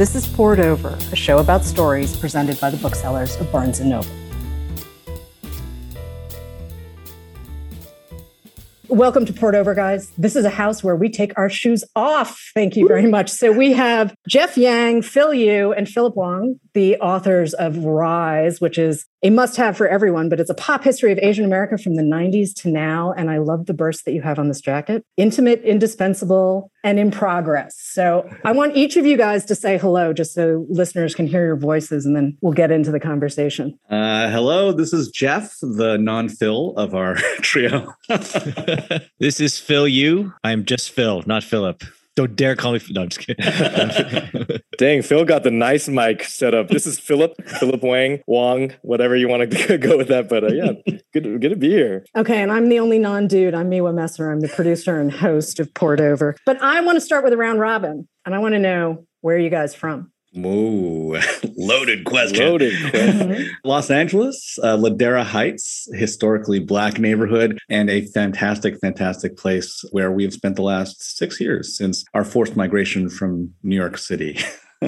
This is Poured Over, a show about stories presented by the booksellers of Barnes & Noble. Welcome to Poured Over, guys. This is a house where we take our shoes off. Thank you very much. So we have Jeff Yang, Phil Yu, and Philip Wang, the authors of Rise, which is a must have for everyone, but it's a pop history of Asian America from the 90s to now. And I love the burst that you have on this jacket intimate, indispensable, and in progress. So I want each of you guys to say hello just so listeners can hear your voices and then we'll get into the conversation. Uh, hello, this is Jeff, the non Phil of our trio. this is Phil Yu. I'm just Phil, not Philip. Don't dare call me. No, I'm just kidding. Dang, Phil got the nice mic set up. This is Philip, Philip Wang, Wong, whatever you want to go with that. But uh, yeah, good, good to be here. Okay, and I'm the only non-dude. I'm Miwa Messer. I'm the producer and host of Poured Over. But I want to start with a round robin, and I want to know where are you guys from? Whoa, loaded question. Loaded question. Los Angeles, uh, Ladera Heights, historically black neighborhood, and a fantastic, fantastic place where we've spent the last six years since our forced migration from New York City.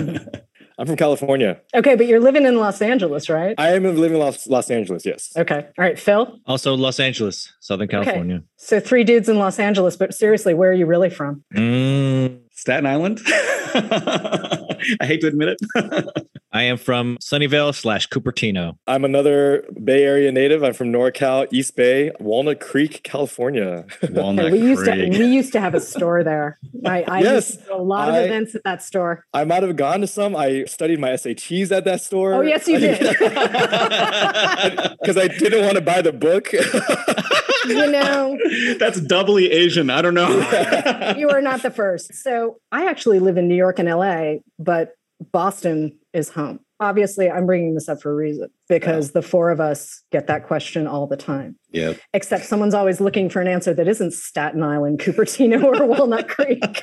I'm from California. Okay, but you're living in Los Angeles, right? I am living in Los, Los Angeles, yes. Okay. All right, Phil? Also, Los Angeles, Southern California. Okay. So, three dudes in Los Angeles, but seriously, where are you really from? Mm. Staten Island. I hate to admit it. I am from Sunnyvale slash Cupertino. I'm another Bay Area native. I'm from NorCal, East Bay, Walnut Creek, California. Walnut we Creek. Used to, we used to have a store there. I, I yes, a lot of I, events at that store. I might have gone to some. I studied my SATs at that store. Oh, yes, you did. Because I didn't want to buy the book. You know, that's doubly Asian. I don't know. you are not the first. So I actually live in New York and LA, but Boston is home. Obviously, I'm bringing this up for a reason because yeah. the four of us get that question all the time. Yeah. Except someone's always looking for an answer that isn't Staten Island, Cupertino, or Walnut Creek.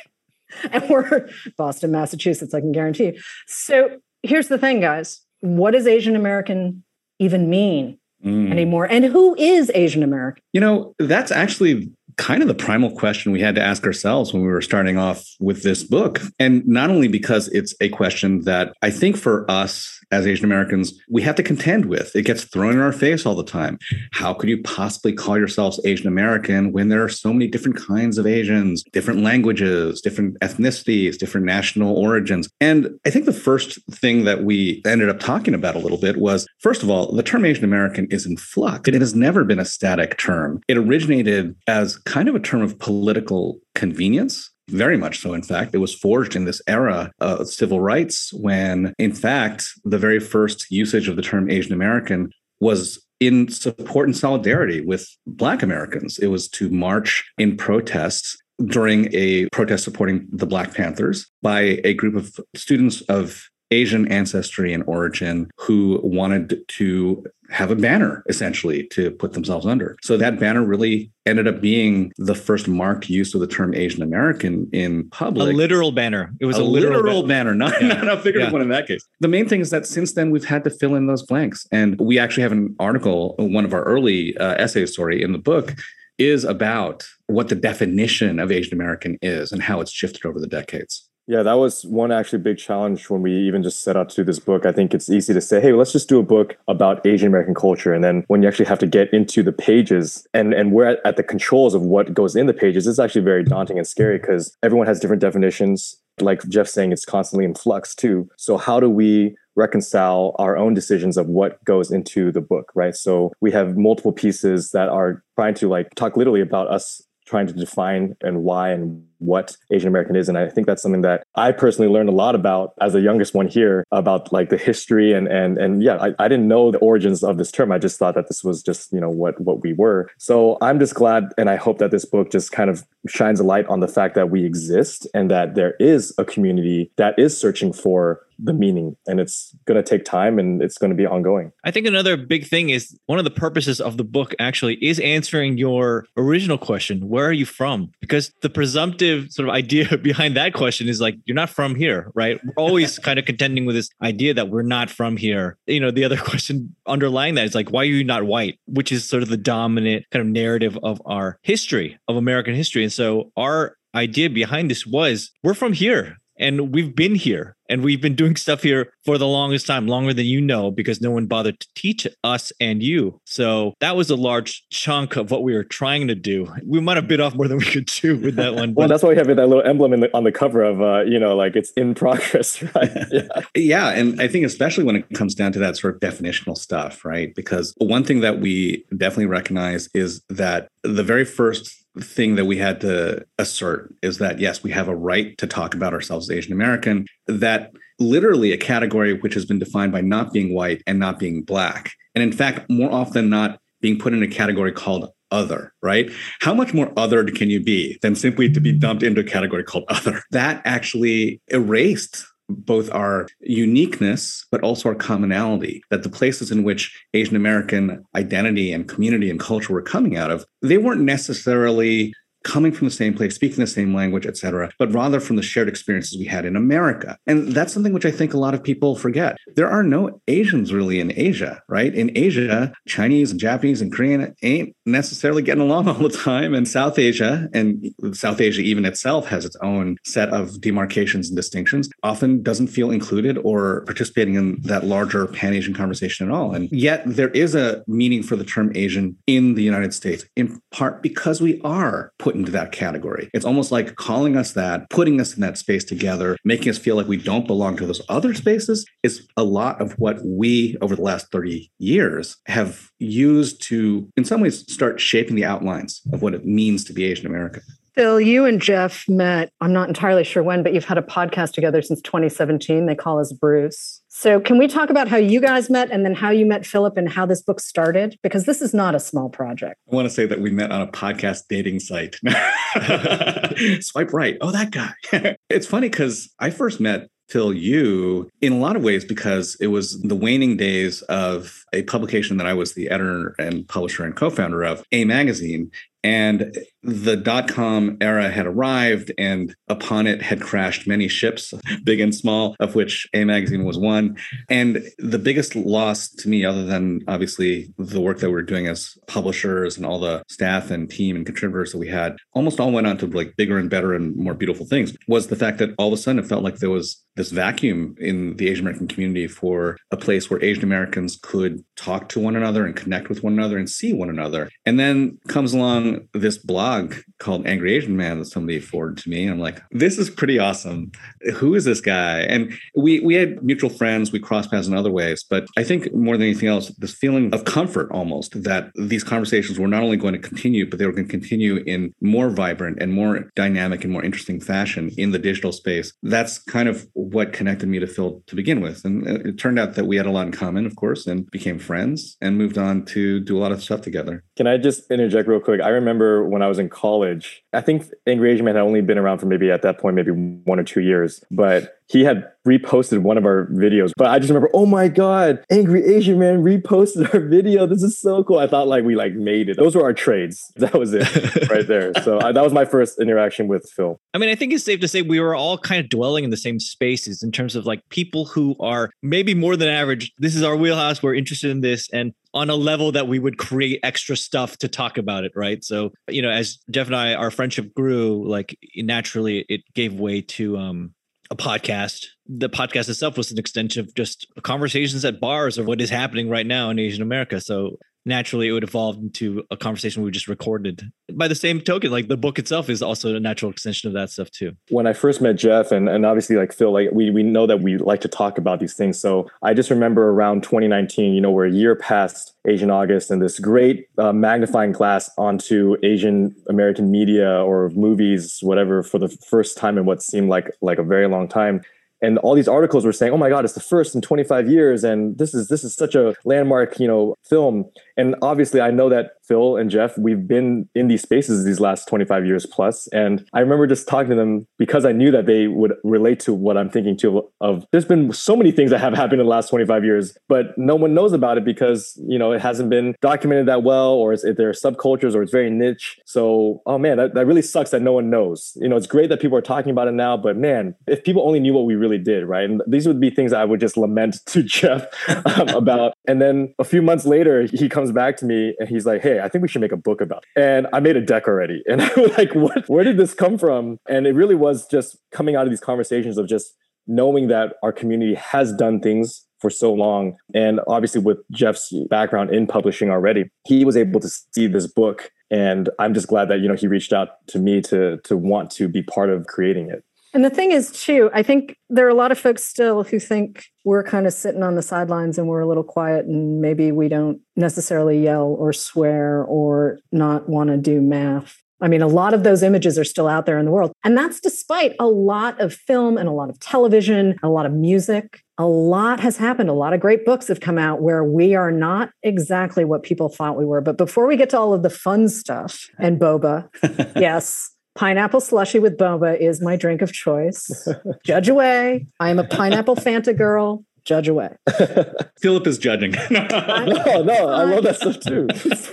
And we're Boston, Massachusetts, I can guarantee you. So here's the thing, guys. What does Asian American even mean mm. anymore? And who is Asian American? You know, that's actually kind of the primal question we had to ask ourselves when we were starting off with this book. And not only because it's a question that I think for us as Asian Americans, we have to contend with. It gets thrown in our face all the time. How could you possibly call yourselves Asian American when there are so many different kinds of Asians, different languages, different ethnicities, different national origins? And I think the first thing that we ended up talking about a little bit was first of all, the term Asian American is in flux. It has never been a static term. It originated as kind of a term of political convenience very much so, in fact. It was forged in this era of civil rights when, in fact, the very first usage of the term Asian American was in support and solidarity with Black Americans. It was to march in protests during a protest supporting the Black Panthers by a group of students of Asian ancestry and origin who wanted to have a banner essentially to put themselves under. So that banner really ended up being the first marked use of the term Asian American in public. A literal banner. It was a, a literal, literal banner, not, yeah. not a figurative yeah. one in that case. The main thing is that since then we've had to fill in those blanks. And we actually have an article, one of our early uh, essays, sorry, in the book is about what the definition of Asian American is and how it's shifted over the decades. Yeah, that was one actually big challenge when we even just set out to do this book. I think it's easy to say, hey, let's just do a book about Asian American culture. And then when you actually have to get into the pages and, and we're at, at the controls of what goes in the pages, it's actually very daunting and scary because everyone has different definitions. Like Jeff's saying, it's constantly in flux too. So, how do we reconcile our own decisions of what goes into the book, right? So we have multiple pieces that are trying to like talk literally about us trying to define and why and what Asian American is. And I think that's something that I personally learned a lot about as the youngest one here about like the history and and and yeah, I, I didn't know the origins of this term. I just thought that this was just, you know, what what we were. So I'm just glad and I hope that this book just kind of shines a light on the fact that we exist and that there is a community that is searching for the meaning and it's going to take time and it's going to be ongoing. I think another big thing is one of the purposes of the book actually is answering your original question, where are you from? Because the presumptive sort of idea behind that question is like you're not from here right? We're always kind of contending with this idea that we're not from here. You know the other question underlying that is like why are you not white? Which is sort of the dominant kind of narrative of our history of american history. And so our idea behind this was we're from here and we've been here And we've been doing stuff here for the longest time, longer than you know, because no one bothered to teach us and you. So that was a large chunk of what we were trying to do. We might have bit off more than we could chew with that one. well, that's why we have that little emblem the, on the cover of, uh, you know, like it's in progress, right? Yeah. yeah. And I think, especially when it comes down to that sort of definitional stuff, right? Because one thing that we definitely recognize is that the very first thing that we had to assert is that yes, we have a right to talk about ourselves as Asian American, that literally a category which has been defined by not being white and not being black. And in fact, more often than not, being put in a category called other, right? How much more othered can you be than simply to be dumped into a category called other? That actually erased both our uniqueness, but also our commonality, that the places in which Asian American identity and community and culture were coming out of, they weren't necessarily coming from the same place, speaking the same language, et cetera, but rather from the shared experiences we had in America. And that's something which I think a lot of people forget. There are no Asians really in Asia, right? In Asia, Chinese and Japanese and Korean ain't necessarily getting along all the time. And South Asia, and South Asia even itself has its own set of demarcations and distinctions, often doesn't feel included or participating in that larger pan Asian conversation at all. And yet there is a meaning for the term Asian in the United States, in part because we are put into that category. It's almost like calling us that, putting us in that space together, making us feel like we don't belong to those other spaces is a lot of what we over the last 30 years have used to, in some ways, start shaping the outlines of what it means to be Asian American. Phil, you and Jeff met, I'm not entirely sure when, but you've had a podcast together since 2017. They call us Bruce. So, can we talk about how you guys met and then how you met Philip and how this book started? Because this is not a small project. I want to say that we met on a podcast dating site. Swipe right. Oh, that guy. it's funny because I first met Phil Yu in a lot of ways because it was the waning days of a publication that I was the editor and publisher and co founder of, A Magazine. And the dot com era had arrived, and upon it had crashed many ships, big and small, of which A Magazine was one. And the biggest loss to me, other than obviously the work that we were doing as publishers and all the staff and team and contributors that we had, almost all went on to like bigger and better and more beautiful things, was the fact that all of a sudden it felt like there was this vacuum in the Asian American community for a place where Asian Americans could talk to one another and connect with one another and see one another. And then comes along this blog called Angry Asian Man that somebody forwarded to me. And I'm like, this is pretty awesome. Who is this guy? And we we had mutual friends, we crossed paths in other ways. But I think more than anything else, this feeling of comfort almost that these conversations were not only going to continue, but they were going to continue in more vibrant and more dynamic and more interesting fashion in the digital space. That's kind of what connected me to Phil to begin with. And it turned out that we had a lot in common, of course, and became friends and moved on to do a lot of stuff together. Can I just interject real quick? I remember when I was in college, I think Angry Asian Man had only been around for maybe at that point, maybe one or two years, but he had reposted one of our videos. But I just remember, oh my God, Angry Asian Man reposted our video. This is so cool. I thought like we like made it. Those were our trades. That was it right there. So I, that was my first interaction with Phil. I mean, I think it's safe to say we were all kind of dwelling in the same spaces in terms of like people who are maybe more than average. This is our wheelhouse. We're interested in this. And on a level that we would create extra stuff to talk about it, right? So, you know, as Jeff and I, our friendship grew, like naturally it gave way to um a podcast. The podcast itself was an extension of just conversations at bars of what is happening right now in Asian America. So naturally it would evolve into a conversation we just recorded. By the same token, like the book itself is also a natural extension of that stuff too. When I first met Jeff and, and obviously like Phil, like we, we know that we like to talk about these things. So I just remember around 2019, you know, we're a year past Asian August and this great uh, magnifying glass onto Asian American media or movies, whatever, for the first time in what seemed like like a very long time and all these articles were saying, "Oh my God, it's the first in 25 years, and this is this is such a landmark, you know, film." And obviously, I know that Phil and Jeff, we've been in these spaces these last 25 years plus, and I remember just talking to them because I knew that they would relate to what I'm thinking too. Of there's been so many things that have happened in the last 25 years, but no one knows about it because you know it hasn't been documented that well, or it's, there are subcultures, or it's very niche. So, oh man, that, that really sucks that no one knows. You know, it's great that people are talking about it now, but man, if people only knew what we really really did, right? And these would be things I would just lament to Jeff um, about. And then a few months later, he comes back to me and he's like, "Hey, I think we should make a book about." It. And I made a deck already, and I was like, "What? Where did this come from?" And it really was just coming out of these conversations of just knowing that our community has done things for so long. And obviously, with Jeff's background in publishing already, he was able to see this book. And I'm just glad that you know he reached out to me to to want to be part of creating it. And the thing is, too, I think there are a lot of folks still who think we're kind of sitting on the sidelines and we're a little quiet and maybe we don't necessarily yell or swear or not want to do math. I mean, a lot of those images are still out there in the world. And that's despite a lot of film and a lot of television, a lot of music. A lot has happened. A lot of great books have come out where we are not exactly what people thought we were. But before we get to all of the fun stuff and boba, yes, pineapple slushy with boba is my drink of choice. Judge away. I am a pineapple Fanta girl. Judge away. Philip is judging. no, no, I love that stuff too. it's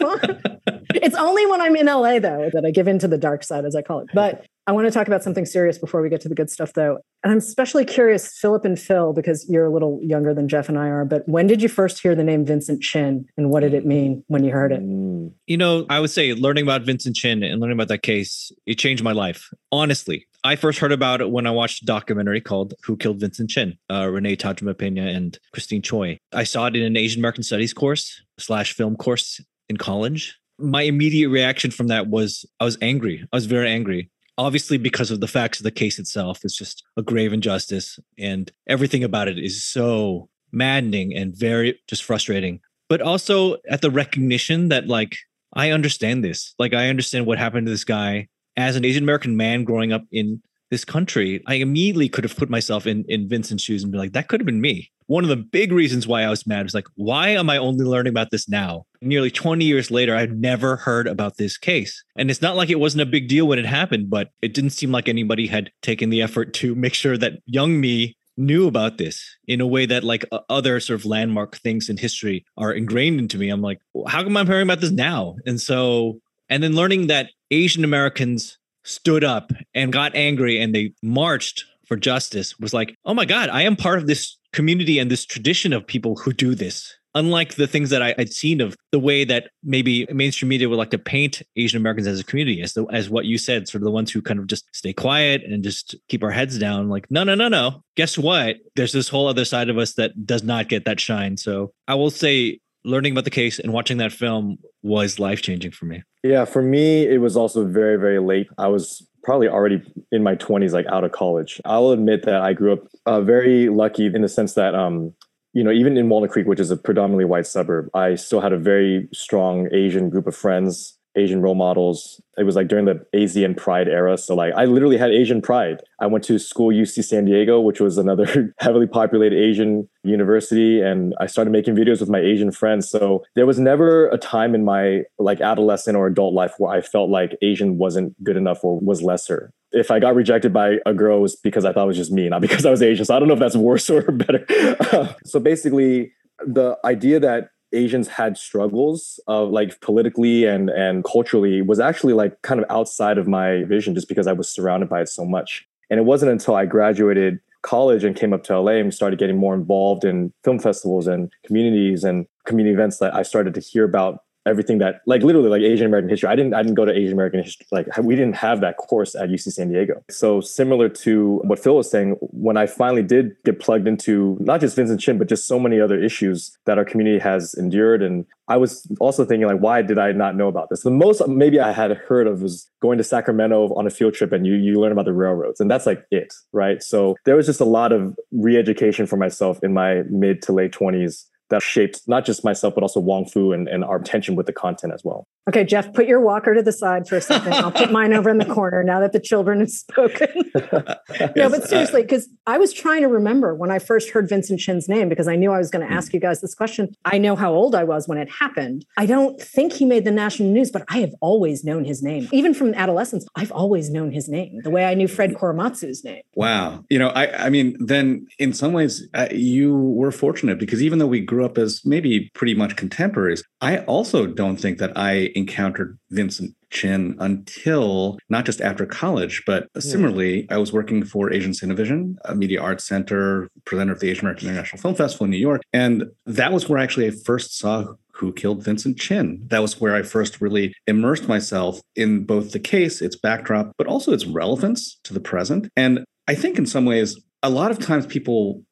only when I'm in LA though that I give into the dark side, as I call it. But I want to talk about something serious before we get to the good stuff, though. And I'm especially curious, Philip and Phil, because you're a little younger than Jeff and I are. But when did you first hear the name Vincent Chin, and what did it mean when you heard it? Mm. You know, I would say learning about Vincent Chin and learning about that case, it changed my life. Honestly, I first heard about it when I watched a documentary called "Who Killed Vincent Chin," uh, Renee Tajima Pena and Christine Choy. I saw it in an Asian American Studies course slash film course in college my immediate reaction from that was I was angry. I was very angry. Obviously, because of the facts of the case itself, it's just a grave injustice, and everything about it is so maddening and very just frustrating. But also at the recognition that, like, I understand this. Like, I understand what happened to this guy as an Asian American man growing up in this country. I immediately could have put myself in in Vincent's shoes and be like, that could have been me one of the big reasons why I was mad was like, why am I only learning about this now? Nearly 20 years later, I've never heard about this case. And it's not like it wasn't a big deal when it happened, but it didn't seem like anybody had taken the effort to make sure that young me knew about this in a way that like other sort of landmark things in history are ingrained into me. I'm like, how come I'm hearing about this now? And so, and then learning that Asian Americans stood up and got angry and they marched for justice was like, oh my God, I am part of this community and this tradition of people who do this. Unlike the things that I, would seen of the way that maybe mainstream media would like to paint Asian Americans as a community, as the, as what you said, sort of the ones who kind of just stay quiet and just keep our heads down. Like, no, no, no, no. Guess what? There's this whole other side of us that does not get that shine. So I will say, learning about the case and watching that film was life changing for me. Yeah, for me, it was also very, very late. I was probably already in my 20s like out of college i'll admit that i grew up uh, very lucky in the sense that um, you know even in walnut creek which is a predominantly white suburb i still had a very strong asian group of friends Asian role models. It was like during the Asian Pride era. So like I literally had Asian Pride. I went to school UC San Diego, which was another heavily populated Asian university, and I started making videos with my Asian friends. So there was never a time in my like adolescent or adult life where I felt like Asian wasn't good enough or was lesser. If I got rejected by a girl, it was because I thought it was just me, not because I was Asian. So I don't know if that's worse or better. so basically, the idea that Asians had struggles of like politically and and culturally was actually like kind of outside of my vision just because I was surrounded by it so much. And it wasn't until I graduated college and came up to LA and started getting more involved in film festivals and communities and community events that I started to hear about everything that like literally like Asian American history. I didn't I didn't go to Asian American history like we didn't have that course at UC San Diego. So similar to what Phil was saying, when I finally did get plugged into not just Vincent Chin but just so many other issues that our community has endured, and I was also thinking like, why did I not know about this? The most maybe I had heard of was going to Sacramento on a field trip, and you you learn about the railroads, and that's like it, right? So there was just a lot of re-education for myself in my mid to late twenties that shaped not just myself, but also Wong Fu and, and our tension with the content as well. Okay, Jeff, put your walker to the side for a second. I'll put mine over in the corner now that the children have spoken. no, but seriously, because I was trying to remember when I first heard Vincent Chin's name because I knew I was going to ask you guys this question. I know how old I was when it happened. I don't think he made the national news, but I have always known his name. Even from adolescence, I've always known his name, the way I knew Fred Korematsu's name. Wow. You know, I, I mean, then in some ways, uh, you were fortunate because even though we grew up as maybe pretty much contemporaries, I also don't think that I encountered Vincent Chin until not just after college, but yeah. similarly, I was working for Asian Cinevision, a media arts center, presenter of the Asian American International Film Festival in New York. And that was where actually I first saw who killed Vincent Chin. That was where I first really immersed myself in both the case, its backdrop, but also its relevance to the present. And I think in some ways, a lot of times people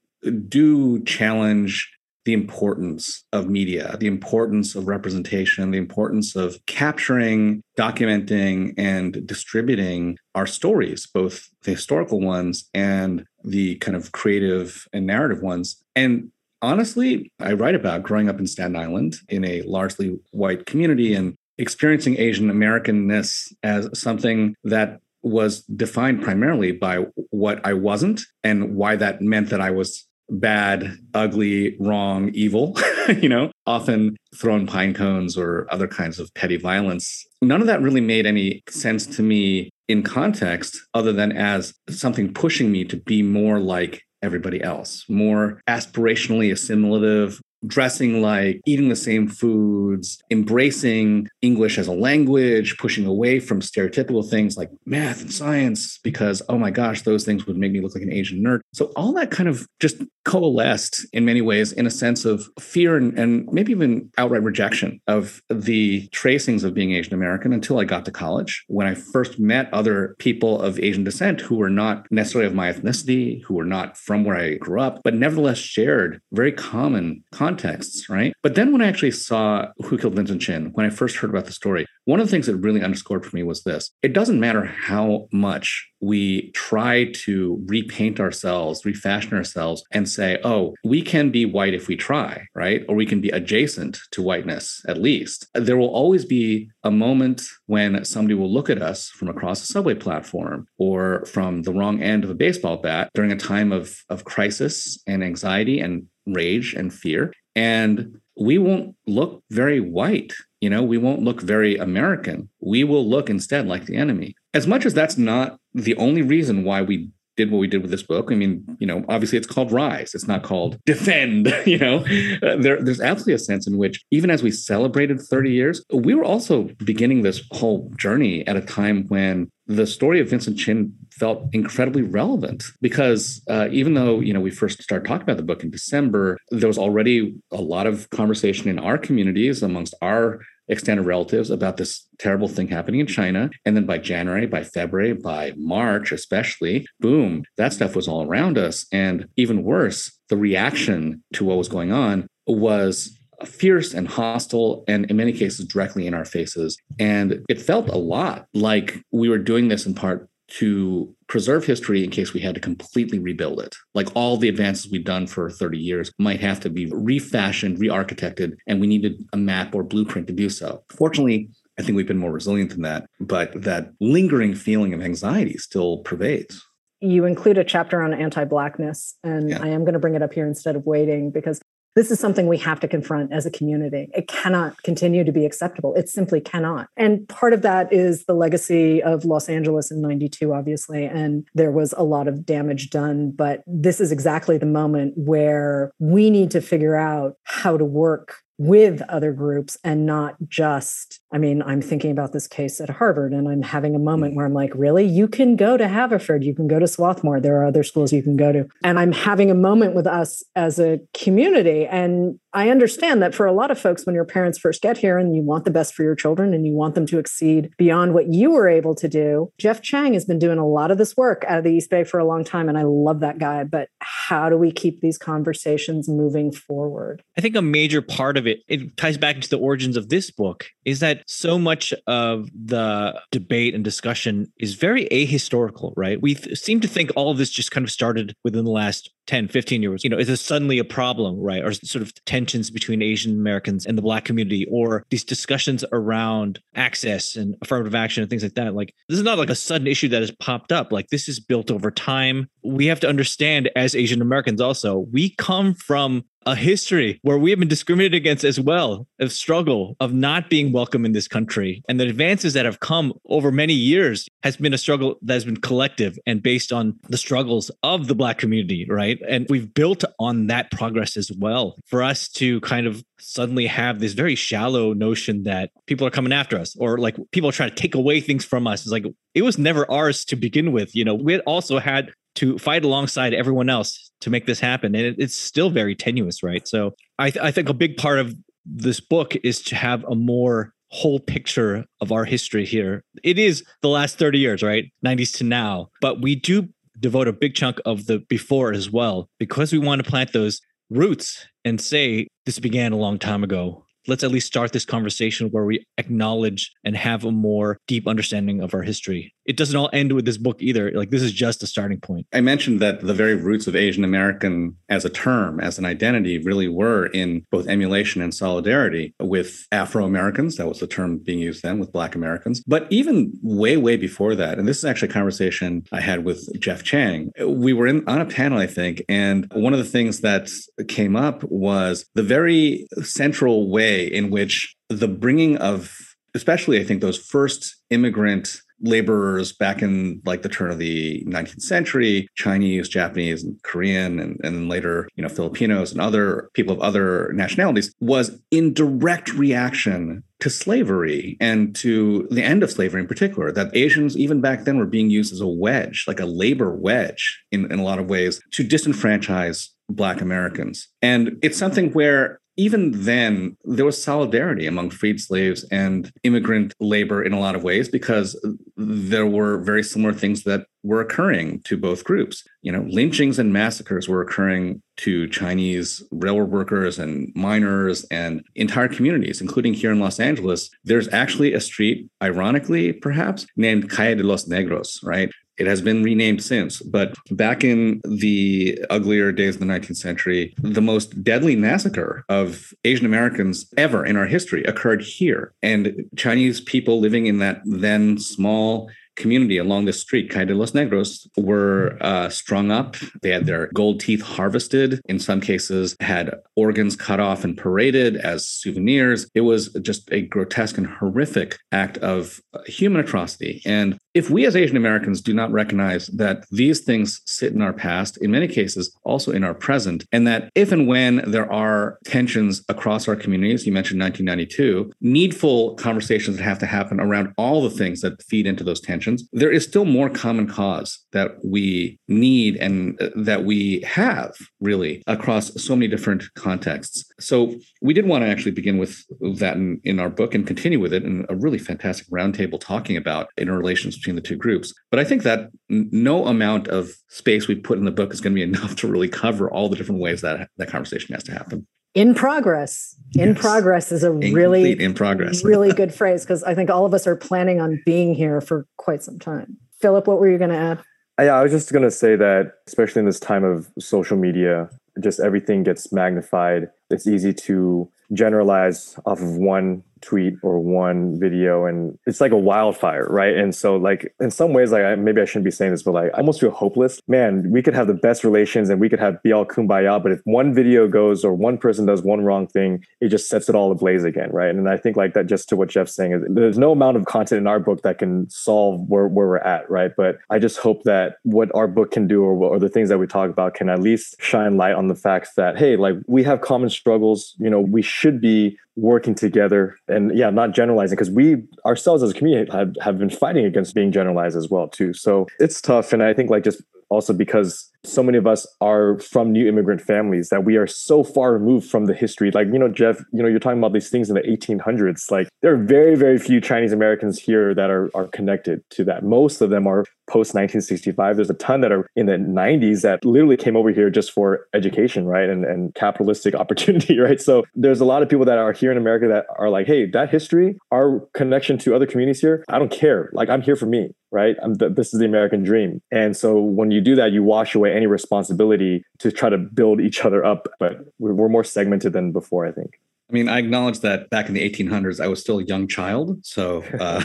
do challenge the importance of media, the importance of representation, the importance of capturing, documenting, and distributing our stories, both the historical ones and the kind of creative and narrative ones. And honestly, I write about growing up in Staten Island in a largely white community and experiencing Asian Americanness as something that was defined primarily by what I wasn't and why that meant that I was bad, ugly, wrong, evil, you know, often throwing pine cones or other kinds of petty violence. None of that really made any sense to me in context other than as something pushing me to be more like everybody else, more aspirationally assimilative, dressing like, eating the same foods, embracing English as a language, pushing away from stereotypical things like math and science, because, oh my gosh, those things would make me look like an Asian nerd. So all that kind of just coalesced in many ways in a sense of fear and, and maybe even outright rejection of the tracings of being Asian American until I got to college. When I first met other people of Asian descent who were not necessarily of my ethnicity, who were not from where I grew up, but nevertheless shared very common content contexts, right? But then when I actually saw Who Killed Vincent Chin, when I first heard about the story, one of the things that really underscored for me was this it doesn't matter how much we try to repaint ourselves, refashion ourselves, and say, oh, we can be white if we try, right? Or we can be adjacent to whiteness, at least. There will always be a moment when somebody will look at us from across a subway platform or from the wrong end of a baseball bat during a time of, of crisis and anxiety and rage and fear. And we won't look very white. You know, we won't look very American. We will look instead like the enemy. As much as that's not the only reason why we did what we did with this book. I mean, you know, obviously it's called Rise. It's not called Defend. You know, uh, there, there's absolutely a sense in which, even as we celebrated 30 years, we were also beginning this whole journey at a time when the story of Vincent Chin felt incredibly relevant because uh, even though you know we first started talking about the book in December, there was already a lot of conversation in our communities amongst our extended relatives about this terrible thing happening in China. And then by January, by February, by March, especially, boom, that stuff was all around us. And even worse, the reaction to what was going on was fierce and hostile, and in many cases, directly in our faces. And it felt a lot like we were doing this in part to preserve history in case we had to completely rebuild it. Like all the advances we've done for 30 years might have to be refashioned, re architected, and we needed a map or blueprint to do so. Fortunately, I think we've been more resilient than that, but that lingering feeling of anxiety still pervades you include a chapter on anti-blackness and yeah. i am going to bring it up here instead of waiting because this is something we have to confront as a community. It cannot continue to be acceptable. It simply cannot. And part of that is the legacy of Los Angeles in 92, obviously. And there was a lot of damage done. But this is exactly the moment where we need to figure out how to work with other groups and not just I mean, I'm thinking about this case at Harvard and I'm having a moment mm. where I'm like, really? You can go to Haverford, you can go to Swarthmore, there are other schools you can go to. And I'm having a moment with us as a community. And I understand that for a lot of folks, when your parents first get here and you want the best for your children and you want them to exceed beyond what you were able to do, Jeff Chang has been doing a lot of this work out of the East Bay for a long time. And I love that guy. But how do we keep these conversations moving forward? I think a major part of it, it ties back into the origins of this book, is that so much of the debate and discussion is very ahistorical, right? We seem to think all of this just kind of started within the last 10, 15 years. You know, is it suddenly a problem, right? Or sort of tensions between Asian Americans and the Black community, or these discussions around access and affirmative action and things like that. Like, this is not like a sudden issue that has popped up. Like, this is built over time. We have to understand as Asian Americans also, we come from a history where we have been discriminated against as well of struggle of not being welcome in this country. And the advances that have come over many years has been a struggle that has been collective and based on the struggles of the black community right? And we've built on that progress as well for us to kind of suddenly have this very shallow notion that people are coming after us or like people are trying to take away things from us. It's like it was never ours to begin with you know? We also had to fight alongside everyone else to make this happen. And it, it's still very tenuous, right? So I, th- I think a big part of this book is to have a more whole picture of our history here. It is the last 30 years, right? 90s to now. But we do devote a big chunk of the before as well because we want to plant those roots and say this began a long time ago let's at least start this conversation where we acknowledge and have a more deep understanding of our history. It doesn't all end with this book either. Like this is just a starting point. I mentioned that the very roots of Asian American as a term, as an identity, really were in both emulation and solidarity with Afro Americans. That was the term being used then with Black Americans. But even way, way before that, and this is actually a conversation I had with Jeff Chang. We were in on a panel, I think, and one of the things that came up was the very central way in which the bringing of, especially I think those first immigrant laborers back in like the turn of the 19th century chinese japanese and korean and, and later you know filipinos and other people of other nationalities was in direct reaction to slavery and to the end of slavery in particular that asians even back then were being used as a wedge like a labor wedge in, in a lot of ways to disenfranchise black americans. And it's something where even then, there was solidarity among freed slaves and immigrant labor in a lot of ways because there were very similar things that were occurring to both groups. You know, lynchings and massacres were occurring to Chinese railroad workers and miners and entire communities, including here in Los Angeles. There's actually a street, ironically, perhaps, named Calle de los Negros, right? It has been renamed since, but back in the uglier days of the 19th century, the most deadly massacre of Asian Americans ever in our history occurred here. And Chinese people living in that then small community along the street, Calle de los Negros, were uh, strung up. They had their gold teeth harvested. In some cases, had organs cut off and paraded as souvenirs. It was just a grotesque and horrific act of human atrocity. And if we as Asian Americans do not recognize that these things sit in our past, in many cases also in our present, and that if and when there are tensions across our communities, you mentioned 1992, needful conversations that have to happen around all the things that feed into those tensions, there is still more common cause that we need and uh, that we have really across so many different contexts. So we did want to actually begin with that in, in our book and continue with it in a really fantastic roundtable talking about interrelations between the two groups. But I think that no amount of space we put in the book is going to be enough to really cover all the different ways that that conversation has to happen. In progress. In yes. progress is a Incomplete really in progress. really good phrase because I think all of us are planning on being here for quite some time. Philip, what were you going to add? Yeah, I was just going to say that, especially in this time of social media, just everything gets magnified. It's easy to generalize off of one tweet or one video and it's like a wildfire right? And so like in some ways like I, maybe i shouldn't be saying this but like i almost feel hopeless. Man we could have the best relations and we could have be all kumbaya but if one video goes or one person does one wrong thing it just sets it all ablaze again right? And i think like that just to what jeff's saying is there's no amount of content in our book that can solve where, where we're at right? But i just hope that what our book can do or, or the things that we talk about can at least shine light on the facts that hey like we have common struggles. You know we should be working together and yeah not generalizing because we ourselves as a community have, have been fighting against being generalized as well too. So it's tough and i think like just also because so many of us are from new immigrant families that we are so far removed from the history. Like, you know, Jeff, you know, you're talking about these things in the 1800s. Like, there are very, very few Chinese Americans here that are, are connected to that. Most of them are post 1965. There's a ton that are in the 90s that literally came over here just for education, right? And, and capitalistic opportunity, right? So there's a lot of people that are here in America that are like, hey, that history, our connection to other communities here, I don't care. Like, I'm here for me, right? Th- this is the American dream. And so when you do that, you wash away any responsibility to try to build each other up. But we're more segmented than before, I think. I mean, I acknowledge that back in the 1800s, I was still a young child. So uh,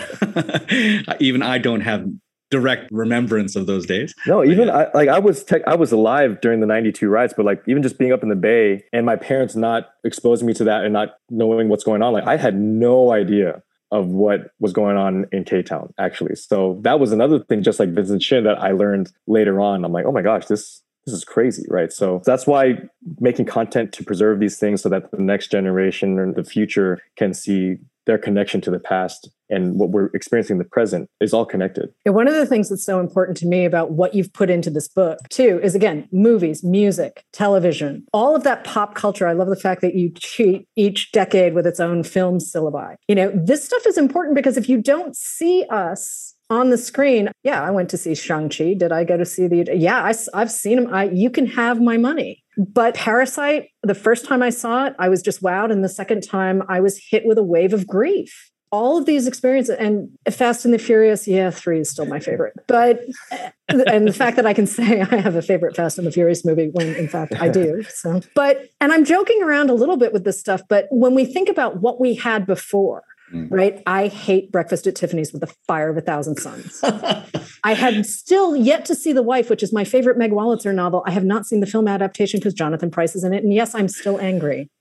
even I don't have direct remembrance of those days. No, even yeah. I, like I was tech, I was alive during the 92 riots, but like even just being up in the bay and my parents not exposing me to that and not knowing what's going on, like I had no idea of what was going on in K Town, actually. So that was another thing, just like Vincent Chin, that I learned later on. I'm like, oh my gosh, this this is crazy, right? So that's why making content to preserve these things so that the next generation or the future can see their connection to the past and what we're experiencing in the present is all connected. And one of the things that's so important to me about what you've put into this book, too, is again, movies, music, television, all of that pop culture. I love the fact that you treat each decade with its own film syllabi. You know, this stuff is important because if you don't see us on the screen, yeah, I went to see Shang-Chi. Did I go to see the, yeah, I, I've seen him. I, you can have my money. But Parasite, the first time I saw it, I was just wowed. And the second time, I was hit with a wave of grief all of these experiences and Fast and the Furious, yeah, three is still my favorite. But eh, and the fact that I can say I have a favorite Fast and the Furious movie when in fact I do. So but and I'm joking around a little bit with this stuff, but when we think about what we had before, mm. right? I hate Breakfast at Tiffany's with the fire of a thousand suns. I had still yet to see The Wife, which is my favorite Meg Wolitzer novel. I have not seen the film adaptation because Jonathan Pryce is in it. And yes, I'm still angry.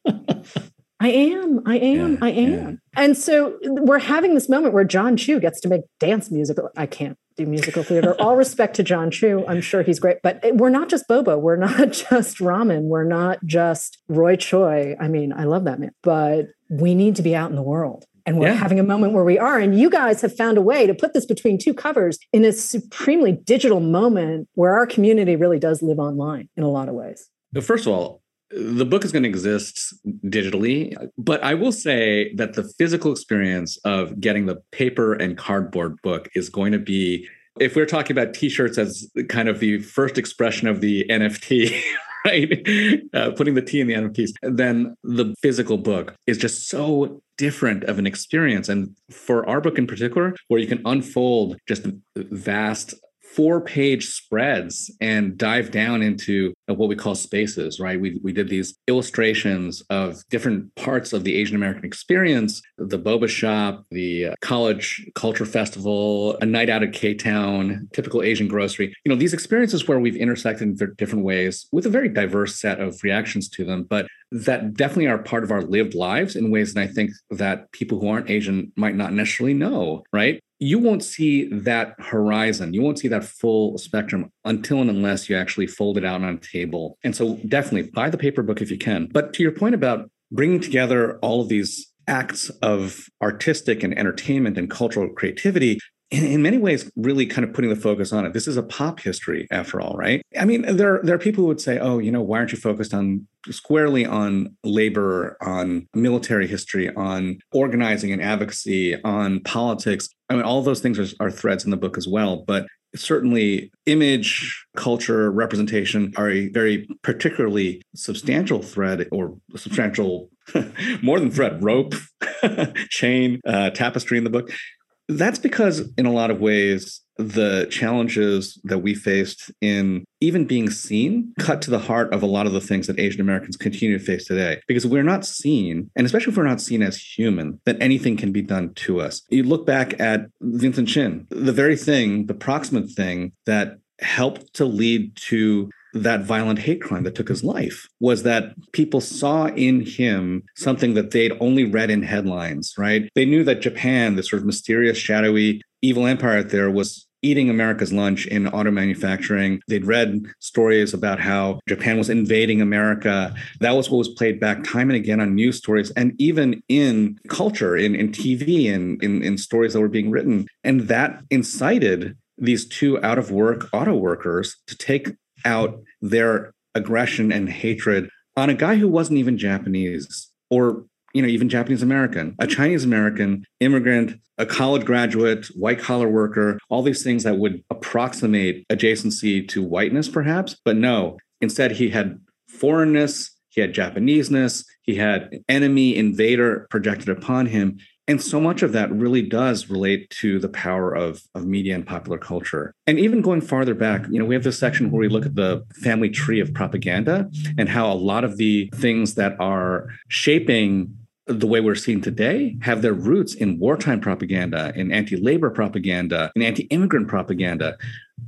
I am. I am. Yeah, I am. Yeah. And so we're having this moment where Jon Chu gets to make dance musical. I can't do musical theater. All respect to Jon Chu. I'm sure he's great. But we're not just Boba. We're not just ramen. We're not just Roy Choi. I mean, I love that man. But we need to be out in the world. And we're yeah. having a moment where we are. And you guys have found a way to put this between two covers in a supremely digital moment where our community really does live online in a lot of ways. First of all, the book is going to exist digitally, but I will say that the physical experience of getting the paper and cardboard book is going to be, if we're talking about t shirts as kind of the first expression of the NFT. Right, uh, putting the T in the end of NFTs, then the physical book is just so different of an experience. And for our book in particular, where you can unfold just vast four page spreads and dive down into what we call spaces, right? We, we did these illustrations of different parts of the Asian American experience the boba shop, the uh, college culture festival, a night out at K Town, typical Asian grocery. You know, these experiences where we've intersected in different ways with a very diverse set of reactions to them, but that definitely are part of our lived lives in ways that I think that people who aren't Asian might not necessarily know, right? You won't see that horizon. You won't see that full spectrum until and unless you actually fold it out on a table. And so definitely buy the paper book if you can. But to your point about bringing together all of these acts of artistic and entertainment and cultural creativity in, many ways really kind of putting the focus on it. This is a pop history after all right? I mean there, there are people who would say oh you know why aren't you focused on squarely on labor on military history on organizing and advocacy on politics? I mean all those things are, are threads in the book as well but certainly image culture representation are a very particularly substantial thread or substantial more than thread rope chain uh, tapestry in the book that's because, in a lot of ways, the challenges that we faced in even being seen cut to the heart of a lot of the things that Asian Americans continue to face today. Because we're not seen, and especially if we're not seen as human, that anything can be done to us. You look back at Vincent Chin, the very thing, the proximate thing that helped to lead to that violent hate crime that took his life was that people saw in him something that they'd only read in headlines, right? They knew that Japan, this sort of mysterious, shadowy, evil empire out there, was eating America's lunch in auto manufacturing. They'd read stories about how Japan was invading America. That was what was played back time and again on news stories and even in culture, in, in TV and in, in stories that were being written. And that incited these two out of work auto workers to take out their aggression and hatred on a guy who wasn't even Japanese or you know even Japanese American, a Chinese American immigrant, a college graduate, white collar worker, all these things that would approximate adjacency to whiteness perhaps, but no, instead he had foreignness, he had Japaneseness, he had enemy invader projected upon him and so much of that really does relate to the power of, of media and popular culture. And even going farther back, you know, we have this section where we look at the family tree of propaganda and how a lot of the things that are shaping the way we're seeing today have their roots in wartime propaganda, in anti labor propaganda, in anti immigrant propaganda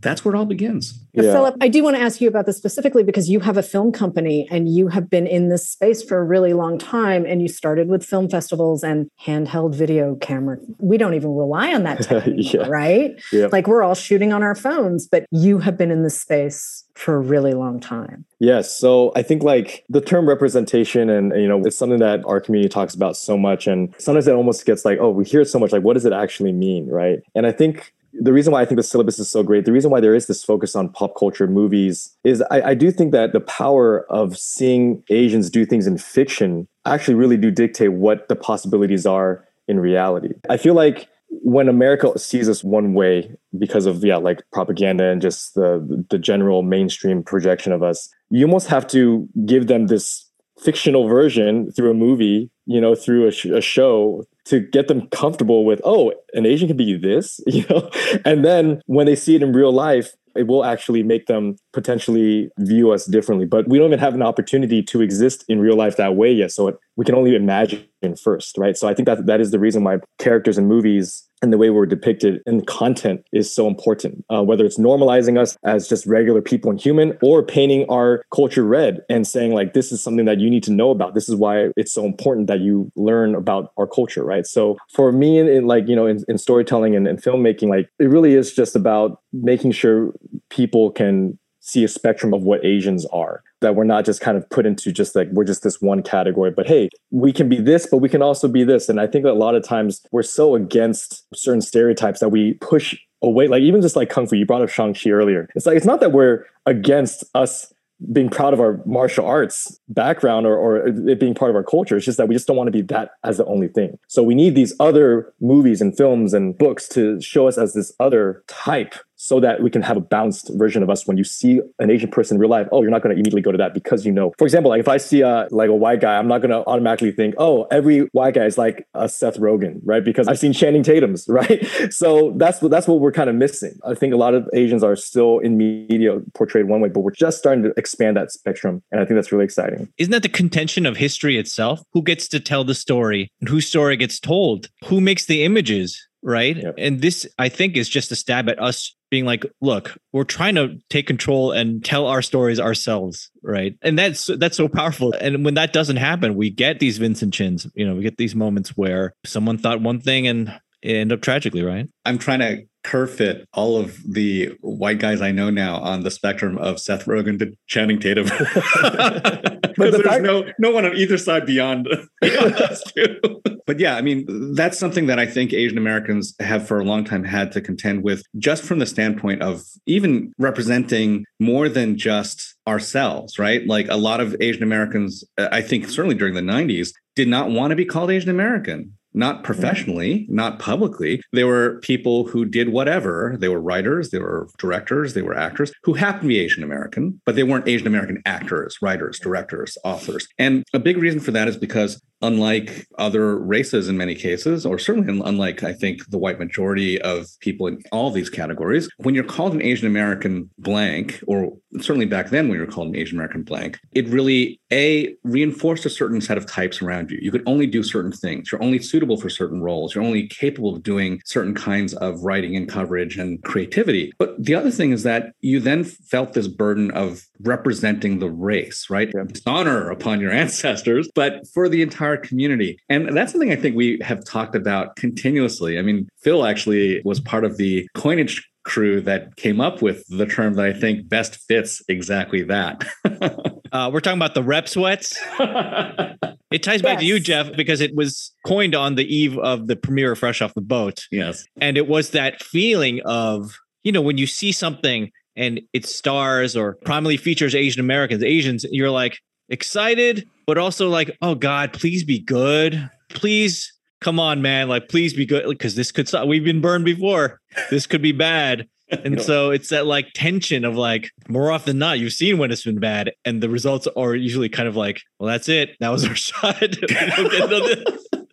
that's where it all begins. Yeah. Philip, I do want to ask you about this specifically because you have a film company and you have been in this space for a really long time and you started with film festivals and handheld video camera. We don't even rely on that anymore, yeah. right? Yeah. Like we're all shooting on our phones, but you have been in this space for a really long time. Yes. So I think like the term representation and you know it's something that our community talks about so much and sometimes it almost gets like oh we hear it so much like what does it actually mean, right? And I think the reason why I think the syllabus is so great, the reason why there is this focus on pop culture movies is I, I, do think that the power of seeing Asians do things in fiction actually really do dictate what the possibilities are in reality. I feel like when America sees us one way because of yeah, like propaganda and just the the general mainstream projection of us, you almost have to give them this fictional version through a movie, you know, through a, sh- a show to get them comfortable with, oh, an Asian can be this, you know, and then when they see it in real life, it will actually make them potentially view us differently. But we don't even have an opportunity to exist in real life that way yet. So it, we can only imagine first, right? So I think that that is the reason why characters in movies and the way we're depicted in content is so important. Uh, whether it's normalizing us as just regular people and human, or painting our culture red and saying like this is something that you need to know about. This is why it's so important that you learn about our culture, right? So for me, in, in like you know, in, in storytelling and, and filmmaking, like it really is just about making sure people can see a spectrum of what Asians are. That we're not just kind of put into just like we're just this one category, but hey, we can be this, but we can also be this. And I think that a lot of times we're so against certain stereotypes that we push away. Like even just like Kung Fu, you brought up Shang-Chi earlier. It's like it's not that we're against us being proud of our martial arts background or, or it being part of our culture. It's just that we just don't want to be that as the only thing. So we need these other movies and films and books to show us as this other type so that we can have a balanced version of us when you see an Asian person in real life. Oh, you're not going to immediately go to that because you know. For example, like if I see a like a white guy, I'm not going to automatically think, oh, every white guy is like a Seth Rogen, right? Because I've seen Channing Tatum's, right? So that's what that's what we're kind of missing. I think a lot of Asians are still in media portrayed one way, but we're just starting to expand that spectrum, and I think that's really exciting. Isn't that the contention of history itself? Who gets to tell the story and whose story gets told? Who makes the images? right? Yep. And this, I think, is just a stab at us being like, look, we're trying to take control and tell our stories ourselves, right? And that's that's so powerful. And when that doesn't happen, we get these Vincent Chins. You know, we get these moments where someone thought one thing and end up tragically, right? I'm trying to curve fit all of the white guys I know now on the spectrum of Seth Rogen to Channing Tatum. but the there's fact- no no one on either side beyond, beyond us two. But yeah, I mean, that's something that I think Asian Americans have for a long time had to contend with, just from the standpoint of even representing more than just ourselves, right? Like a lot of Asian Americans, uh, I think certainly during the 90s, did not want to be called Asian American not professionally, not publicly. They were people who did whatever. They were writers, they were directors, they were actors who happened to be Asian American, but they weren't Asian American actors, writers, directors, authors. And a big reason for that is because unlike other races in many cases, or certainly unlike, I think, the white majority of people in all these categories, when you're called an Asian American blank, or certainly back then when you were called an Asian American blank, it really, A, reinforced a certain set of types around you. You could only do certain things. You're only suitable for certain roles. You're only capable of doing certain kinds of writing and coverage and creativity. But the other thing is that you then felt this burden of representing the race, right? Yeah. honor upon your ancestors, but for the entire community. And that's something I think we have talked about continuously. I mean, Phil actually was part of the coinage crew that came up with the term that I think best fits exactly that. uh, we're talking about the rep sweats. It ties yes. back to you, Jeff, because it was coined on the eve of the premiere of Fresh Off the Boat. Yes. And it was that feeling of, you know, when you see something and it stars or primarily features Asian Americans, Asians, you're like excited, but also like, oh God, please be good. Please come on, man. Like, please be good. Because this could we've been burned before. This could be bad. And so it's that like tension of like more often than not, you've seen when it's been bad, and the results are usually kind of like, well, that's it. That was our shot.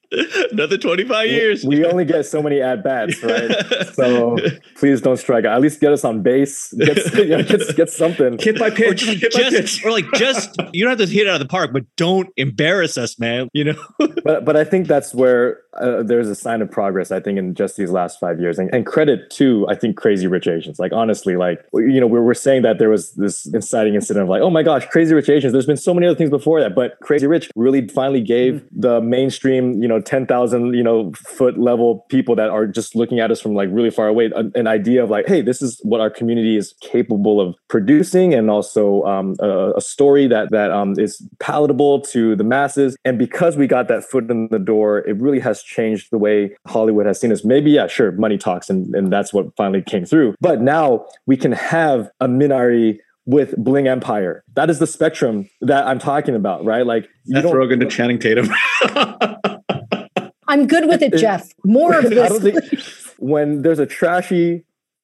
Another 25 years. We, only get so many at bats, right? so please don't strike out. At least get us on base. Get, you know, get, get something. Hit by pitch. Or just, just pitch. or like just you don't have to hit it out of the park, but don't embarrass us, man. You know. but but I think that's where uh, there's a sign of progress. I think in just these last five years, and, and credit to I think Crazy Rich Asians. Like honestly, like you know, we're we're saying that there was this inciting incident of like, oh my gosh, Crazy Rich Asians. There's been so many other things before that, but Crazy Rich really finally gave mm-hmm. the mainstream, you know, ten thousand you know foot level people that are just looking at us from like really far away an, an idea of like, hey, this is what our community is capable of producing, and also um, a, a, story that that um, is palatable to the masses. And because we got that foot in the door, it really has changed the way Hollywood has seen us. Maybe, yeah, sure, money talks, and, and that's what finally came through. But now we can have a Minari with Bling Empire. That is the spectrum that I'm talking about, right? Like you Seth Rogen to Channing Tatum. I'm good with it, Jeff. More of this. Think when there's a trashy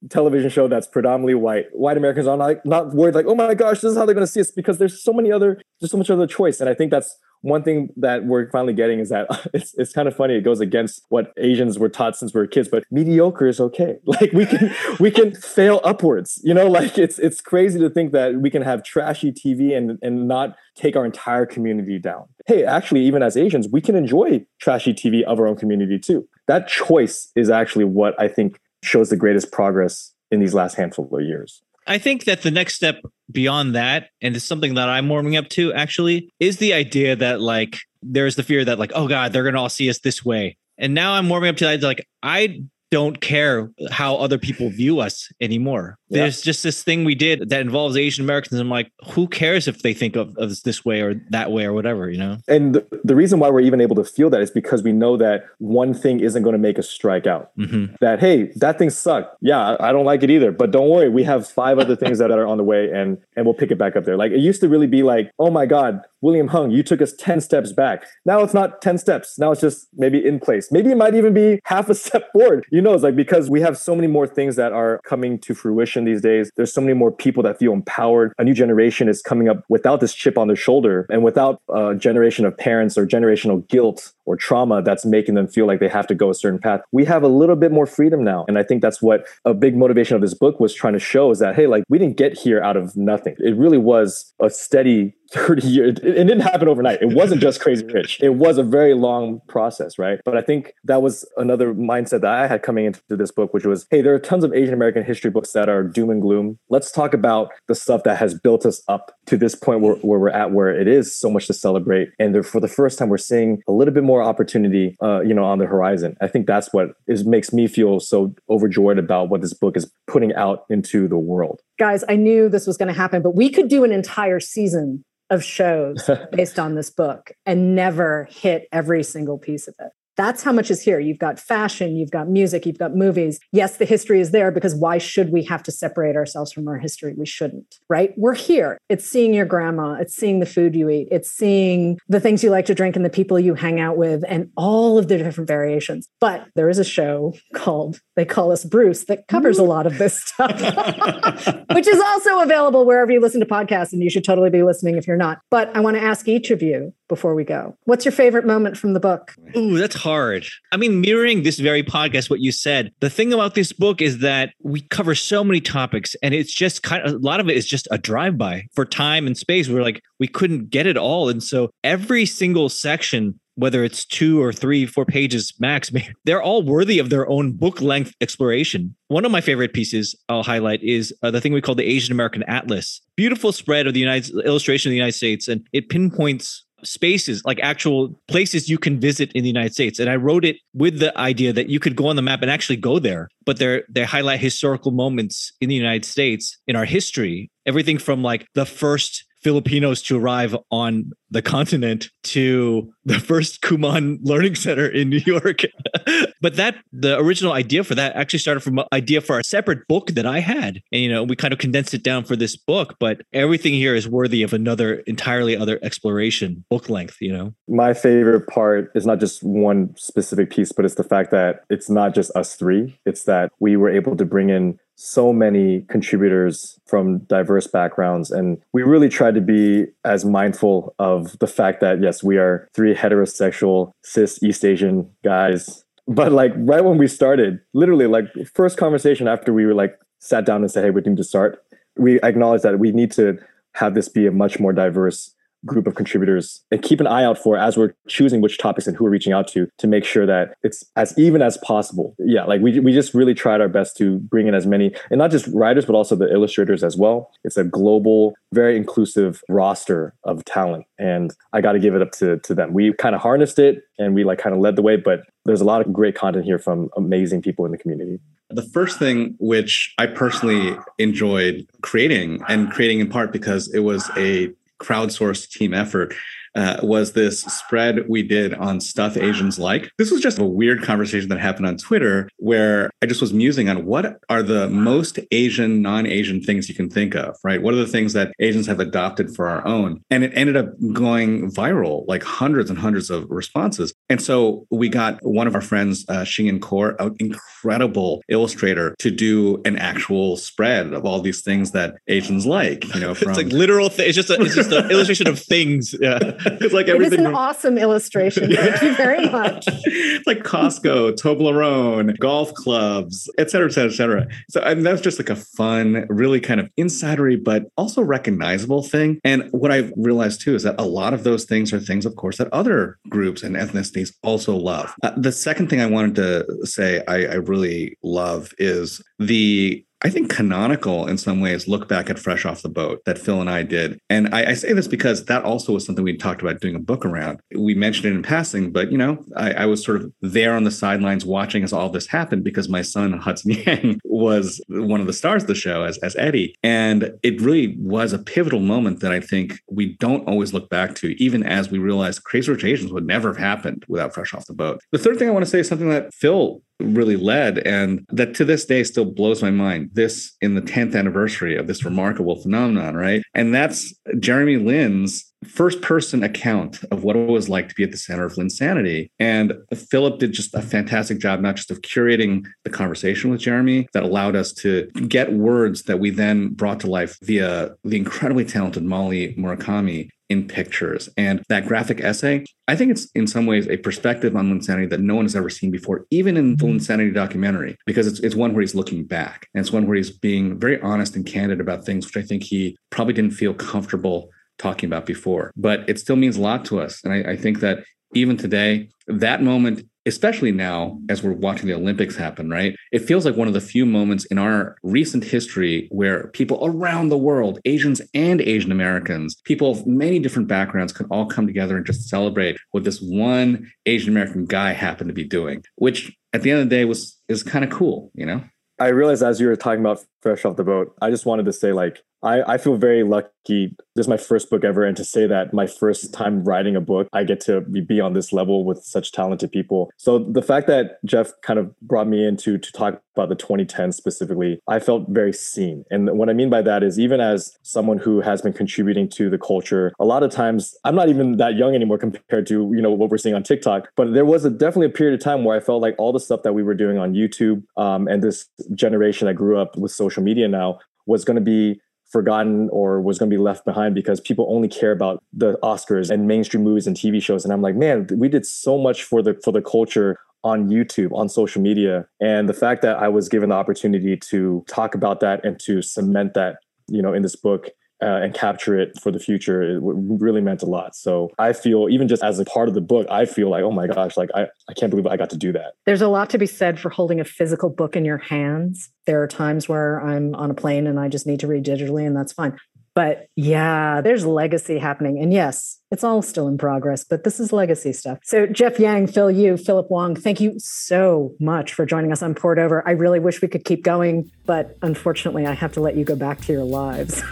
television show that's predominantly white, white Americans are like not worried like, oh my gosh, this is how they're going to see us because there's so many other, there's so much other choice, and I think that's one thing that we're finally getting is that it's it's kind of funny. It goes against what Asians were taught since we were kids, but mediocre is okay. Like we can we can fail upwards. You know, like it's it's crazy to think that we can have trashy TV and and not take our entire community down. Hey, actually, even as Asians, we can enjoy trashy TV of our own community too. That choice is actually what I think shows the greatest progress in these last handful of years. I think that the next step beyond that, and it's something that I'm warming up to actually, is the idea that like there's the fear that like, oh God, they're gonna all see us this way. And now I'm warming up to that like I don't care how other people view us anymore. Yeah. There's just this thing we did that involves Asian Americans. I'm like, who cares if they think of, us this way or that way or whatever, you know? And the, the, reason why we're even able to feel that is because we know that one thing isn't going to make us strike out. Mm-hmm. That, hey, that thing sucked. Yeah, I don't like it either. But don't worry, we have five other things that are on the way and and we'll pick it back up there. Like it used to really be like, oh my God, William Hung, you took us 10 steps back. Now it's not 10 steps. Now it's just maybe in place. Maybe it might even be half a step forward. You know, it's like because we have so many more things that are coming to fruition these days. There's so many more people that feel empowered. A new generation is coming up without this chip on their shoulder and without a generation of parents or generational guilt or trauma that's making them feel like they have to go a certain path. We have a little bit more freedom now. And I think that's what a big motivation of this book was trying to show is that, hey, like we didn't get here out of nothing. It really was a steady 30 years. It, it, didn't happen overnight. It wasn't just crazy rich. It was a very long process, right? But I think that was another mindset that I had coming into this book, which was, hey, there are tons of Asian American history books that are doom and gloom. Let's talk about the stuff that has built us up to this point where, where we're at, where it is so much to celebrate. And for the first time, we're seeing a little bit more opportunity, uh, you know, on the horizon. I think that's what is makes me feel so overjoyed about what this book is putting out into the world. Guys, I knew this was going to happen, but we could do an entire season of shows based on this book and never hit every single piece of it. That's how much is here. You've got fashion, you've got music, you've got movies. Yes, the history is there because why should we have to separate ourselves from our history? We shouldn't, right? We're here. It's seeing your grandma, it's seeing the food you eat, it's seeing the things you like to drink and the people you hang out with and all of the different variations. But there is a show called They Call Us Bruce that covers a lot of this stuff, which is also available wherever you listen to podcasts. And you should totally be listening if you're not. But I want to ask each of you before we go what's your favorite moment from the book? Ooh, that's hard. I mean, mirroring this very podcast, what you said, the thing about this book is that we cover so many topics and it's just kind of a lot of it is just a drive by for time and space. We're like, we couldn't get it all. And so every single section whether it's two or three, four pages max, they're all worthy of their own book length exploration. One of my favorite pieces I'll highlight is uh, the thing we call the Asian American Atlas. Beautiful spread of the United illustration of the United States, and it pinpoints spaces, like actual places you can visit in the United States. And I wrote it with the idea that you could go on the map and actually go there, but they they highlight historical moments in the United States in our history. Everything from like the first Filipinos to arrive on the continent to the first Kumon Learning Center in New York. but that the original idea for that actually started from an idea for a separate book that I had. And you know, we kind of condensed it down for this book, but everything here is worthy of another entirely other exploration, book length, you know. My favorite part is not just one specific piece, but it's the fact that it's not just us three. It's that we were able to bring in so many contributors from diverse backgrounds. And we really tried to be as mindful of the fact that, yes, we are three heterosexual, cis East Asian guys. But like right when we started, literally like first conversation after we were like sat down and said, hey, we need to start, we acknowledged that we need to have this be a much more diverse group of contributors and keep an eye out for as we're choosing which topics and who we're reaching out to to make sure that it's as even as possible. Yeah, like we, we just really tried our best to bring in as many, and not just writers, but also the illustrators as well. It's a global, very inclusive roster of talent. And I got to give it up to, to them. We kind of harnessed it and we like kind of led the way, but there's a lot of great content here from amazing people in the community. The first thing which I personally enjoyed creating and creating in part because it was a crowdsourced team effort uh, was this spread we did on stuff Asians like. This was just a weird conversation that happened on Twitter where I just was musing on what are the most Asian, non Asian things you can think of, right? What are the things that Asians have adopted for our own? And it ended up going viral, like hundreds and hundreds of responses. And so we got one of our friends, uh, Xingyan Kor, an incredible illustrator, to do an actual spread of all these things that Asians like. You know, from it's like literal. Th- it's just a, it's just an illustration of things. Yeah, it's like everything. It is an awesome illustration. Thank you very much. It's like Costco, Toblerone, golf clubs, et cetera, et cetera, et cetera. So I mean, that's just like a fun, really kind of insidery, but also recognizable thing. And what I've realized too is that a lot of those things are things, of course, that other groups and ethnicities also love. Uh, the second thing I wanted to say I, I really love is the I think canonical in some ways look back at Fresh Off the Boat that Phil and I did. And I, I say this because that also was something we talked about doing a book around. We mentioned it in passing, but you know, I, I was sort of there on the sidelines watching as all this happened because my son Hudson Yang was one of the stars of the show as, as Eddie. And it really was a pivotal moment that I think we don't always look back to, even as we realize Crazy Rich Asians would never have happened without Fresh Off the Boat. The third thing I want to say is something that Phil really led. And that to this day still blows my mind this in the 10th anniversary of this mm-hmm. remarkable phenomenon right? And that's Jeremy Lin's first person account of what it was like to be at the center of Linsanity. And Philip did just a fantastic job, not just of curating the conversation with Jeremy that allowed us to get words that we then brought to life via the incredibly talented Molly Murakami in pictures. And that graphic essay, I think it's in some ways a perspective on Linsanity that no one has ever seen before, even in the mm-hmm. Linsanity documentary, because it's, it's one where he's looking back and it's one where he's being very honest and candid about things, which I think he probably didn't feel comfortable talking about before. But it still means a lot to us. And I, I think that even today, that moment especially now as we're watching the Olympics happen, right? It feels like one of the few moments in our recent history where people around the world, Asians and Asian Americans, people of many different backgrounds can all come together and just celebrate what this one Asian American guy happened to be doing, which at the end of the day was is kind of cool, you know? I realized as you were talking about fresh off the boat, I just wanted to say like I, I feel very lucky. This is my first book ever, and to say that my first time writing a book, I get to be on this level with such talented people. So the fact that Jeff kind of brought me into to talk about the 2010 specifically, I felt very seen. And what I mean by that is even as someone who has been contributing to the culture, a lot of times I'm not even that young anymore compared to you know what we're seeing on TikTok. But there was a, definitely a period of time where I felt like all the stuff that we were doing on YouTube um, and this generation that grew up with social media now was going to be forgotten or was going to be left behind because people only care about the Oscars and mainstream movies and TV shows. And I'm like, man, we did so much for the for the culture on YouTube, on social media. And the fact that I was given the opportunity to talk about that and to cement that, you know, in this book uh, and capture it for the future it really meant a lot. So I feel even just as a part of the book, I feel like, oh my gosh, like I, I can't believe I got to do that. There's a lot to be said for holding a physical book in your hands. There are times where I'm on a plane and I just need to read digitally, and that's fine. But yeah, there's legacy happening. And yes, it's all still in progress, but this is legacy stuff. So, Jeff Yang, Phil Yu, Philip Wang, thank you so much for joining us on Poured Over. I really wish we could keep going, but unfortunately, I have to let you go back to your lives.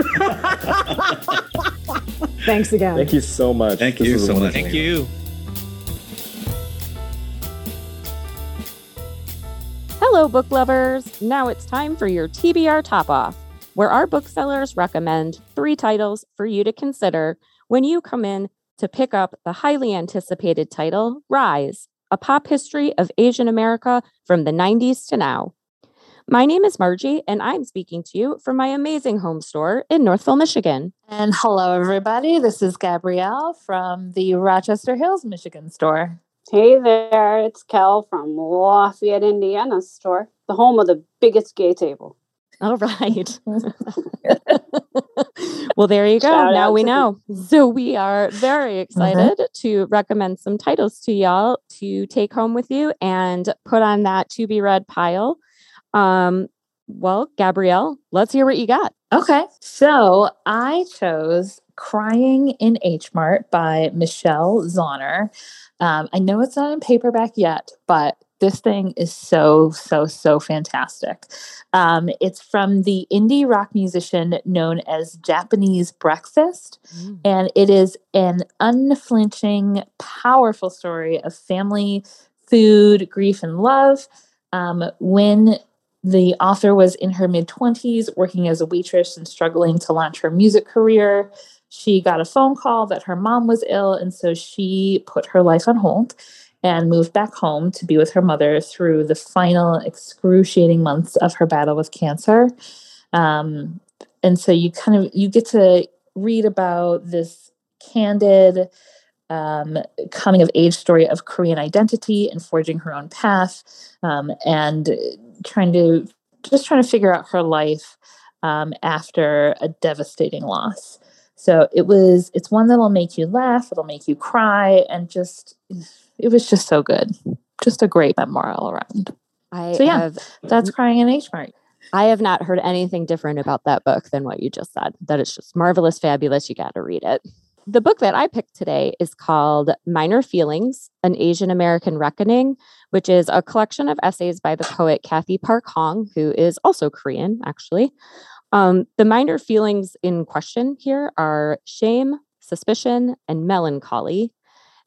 Thanks again. Thank you so much. Thank This you so much. Thank you. Hello, book lovers! Now it's time for your TBR Top Off, where our booksellers recommend three titles for you to consider when you come in to pick up the highly anticipated title, Rise A Pop History of Asian America from the 90s to Now. My name is Margie, and I'm speaking to you from my amazing home store in Northville, Michigan. And hello, everybody. This is Gabrielle from the Rochester Hills, Michigan store. Hey there, it's Kel from Lafayette, Indiana store, the home of the biggest gay table. All right. well, there you go. Shout now we know. So we are very excited to recommend some titles to y'all to take home with you and put on that to be read pile. Um, well, Gabrielle, let's hear what you got. Okay. So I chose Crying in H Mart by Michelle Zauner. Um, I know it's not in paperback yet, but This thing is so, so, so fantastic. Um, it's from the indie rock musician known as Japanese Breakfast. Mm. And it is an unflinching, powerful story of family, food, grief, and love. Um, when the author was in her mid 20s, working as a waitress and struggling to launch her music career. She got a phone call that her mom was ill, and so she put her life on hold and moved back home to be with her mother through the final excruciating months of her battle with cancer. Um, and so you kind of you get to read about this candid um, coming of age story of Korean identity and forging her own path, um, and trying to just trying to figure out her life um, after a devastating loss. So it was it's one that'll make you laugh, it'll make you cry, and just it was just so good. Just a great memoir all around. I so yeah, have, that's crying in H Mart. I have not heard anything different about that book than what you just said. That it's just marvelous, fabulous. You got to read it. The book that I picked today is called Minor Feelings An Asian American Reckoning, which is a collection of essays by the poet Cathy Park Hong, who is also Korean, actually. Um, the minor feelings in question here are shame, suspicion, and melancholy.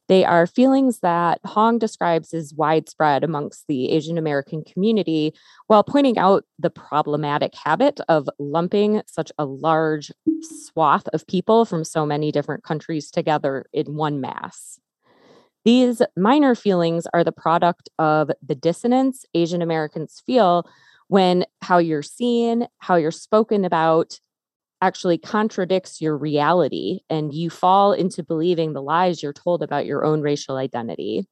They are feelings that Hong describes as widespread amongst the Asian American community while pointing out the problematic habit of lumping such a large swath of people from so many different countries together in one mass. These minor feelings are the product of the dissonance Asian Americans feel when how you're seen, how you're spoken about, actually contradicts your reality and you fall into believing the lies you're told about your own racial identity.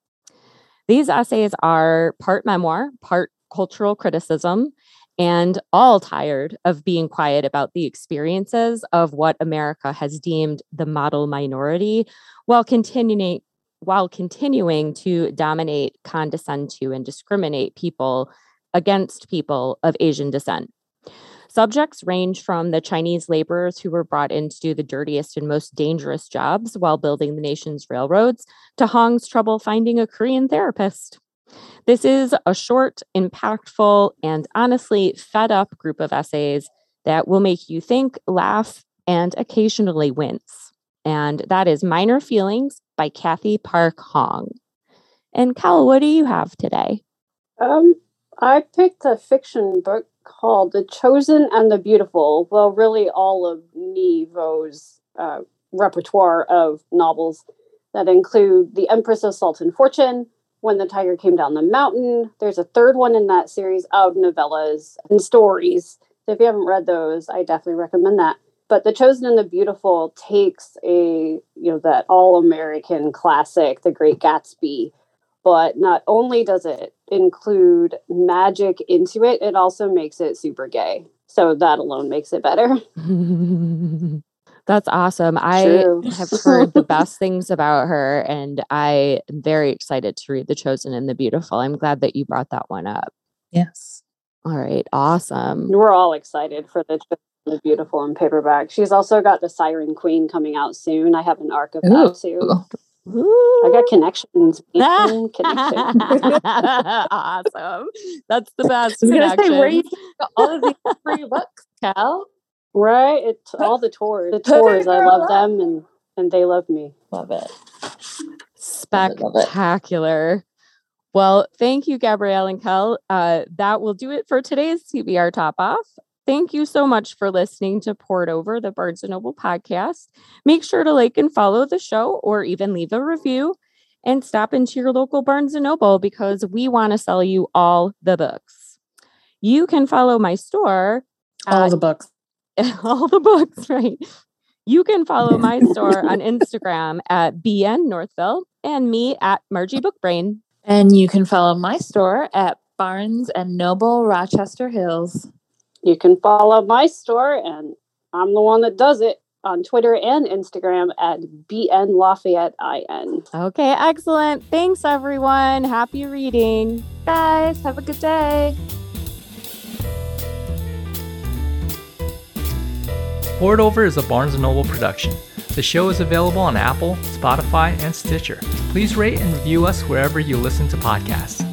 These essays are part memoir, part cultural criticism, and all tired of being quiet about the experiences of what America has deemed the model minority while continuing while continuing to dominate, condescend to, and discriminate people against people of Asian descent. Subjects range from the Chinese laborers who were brought in to do the dirtiest and most dangerous jobs while building the nation's railroads to Hong's trouble finding a Korean therapist. This is a short, impactful, and honestly fed up group of essays that will make you think, laugh, and occasionally wince. And that is Minor Feelings by Cathy Park Hong. And Cal, what do you have today? Um, I picked a fiction book called The Chosen and the Beautiful. Well, really, all of Nghi Vo's uh, repertoire of novels that include The Empress of Salt and Fortune, When the Tiger Came Down the Mountain. There's a third one in that series of novellas and stories. So if you haven't read those, I definitely recommend that. But The Chosen and the Beautiful takes a, you know, that all American classic, The Great Gatsby, but not only does it include magic into it, it also makes it super gay. So that alone makes it better. That's awesome. True. I have heard the best things about her, and I am very excited to read The Chosen and the Beautiful. I'm glad that you brought that one up. Yes. All right. Awesome. We're all excited for The Chosen and the Beautiful in paperback. She's also got The Siren Queen coming out soon. I have an arc of Ooh. that too. Ooh. I got connections. connections. awesome. That's the best. I was gonna say where you all of these free books, Cal. Right. It's all the tours. The tours. I love them and and they love me. Love it. Spectacular. Well, thank you, Gabrielle and Cal. Uh, that will do it for today's TBR Top Off. Thank you so much for listening to Poured Over, the Barnes & Noble podcast. Make sure to like and follow the show or even leave a review and stop into your local Barnes & Noble because we want to sell you all the books. You can follow my store. All the books. All the books, right. You can follow my store on Instagram at BN Northville and me at Margie Bookbrain. And you can follow my store at Barnes and Noble Rochester Hills. You can follow my store, and I'm the one that does it on Twitter and Instagram at BN Lafayette IN. Okay, excellent. Thanks, everyone. Happy reading. Guys, have a good day. Poured Over is a Barnes & Noble production. The show is available on Apple, Spotify, and Stitcher. Please rate and review us wherever you listen to podcasts.